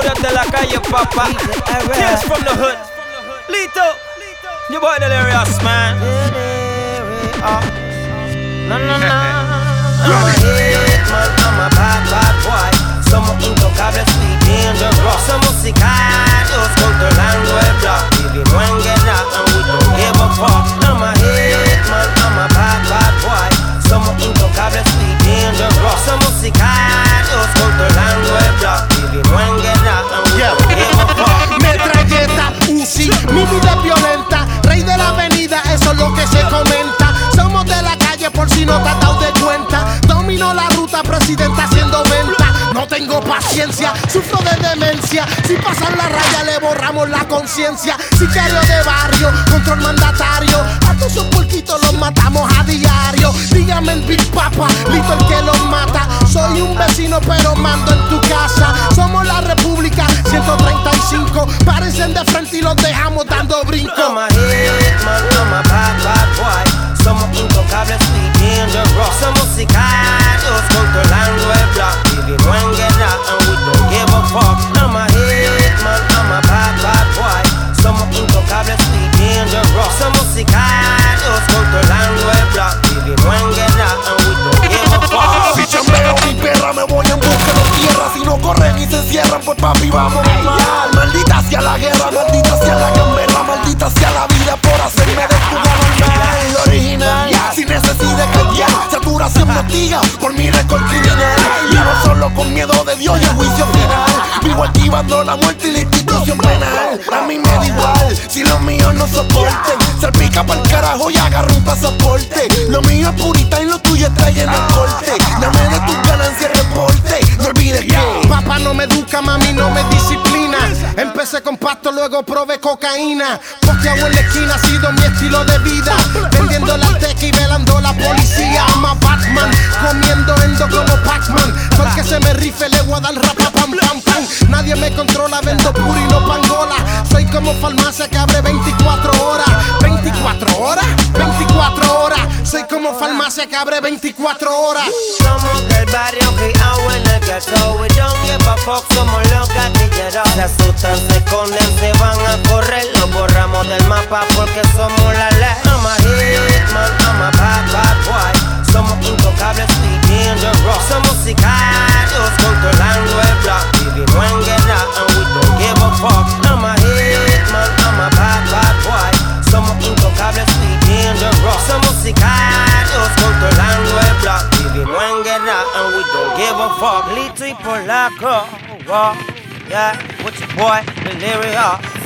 Historias de la calle. Tears from the hood. Lito. Your boy Delirious, man. Ah. No, no. Tengo paciencia, sufro de demencia. Si pasan la raya, le borramos la conciencia. Sicario de barrio, control mandatario. A todos esos puerquitos los matamos a diario. Dígame el Big Papa, listo el que los mata. Soy un vecino, pero mando en tu casa. Somos la República 135. Parecen de frente y los dejamos papi vamos Maldita sea la guerra, maldita sea la gamberra Maldita sea la vida por hacerme de jugar normal Original, sin necesidad de callar Saturación me hostiga por mi récord criminal. Vivo solo con miedo de Dios y el juicio final. Vivo activando la muerte y la institución penal. A mí me da igual si los míos no soporten Salpica pa'l carajo y agarro un pasaporte. Lo mío es purita y lo tuyo es trayendo el corte. Dame de tus Empecé con pasto, luego probé cocaína. Posteado en la esquina ha sido mi estilo de vida. Vendiendo la teca y velando la policía. I'm a Batman, comiendo endo como Pac-Man. Soy el que se me rife, le voy a dar rapa pam pam pam. Nadie me controla, vendo puri, no pangola. Soy como farmacia que abre 24 horas. 24 horas, 24 horas. Soy como farmacia que abre 24 horas. Somos del barrio en el ghetto We don't give a fuck, somos los Se asustan, se esconden, se van a correr. Los borramos del mapa porque somos la ley. I'm a hitman, I'm a bad, bad boy. Somos intocables y dangerous Somos sicarios controlando el block. Vivimos en guerra and we don't give a fuck. I'm a hitman, I'm a bad, bad boy. Somos intocables y dangerous Somos sicarios controlando el block. Vivimos en guerra and we don't give a fuck. Lito y Polaco, oh, yeah, what's your boy Delirious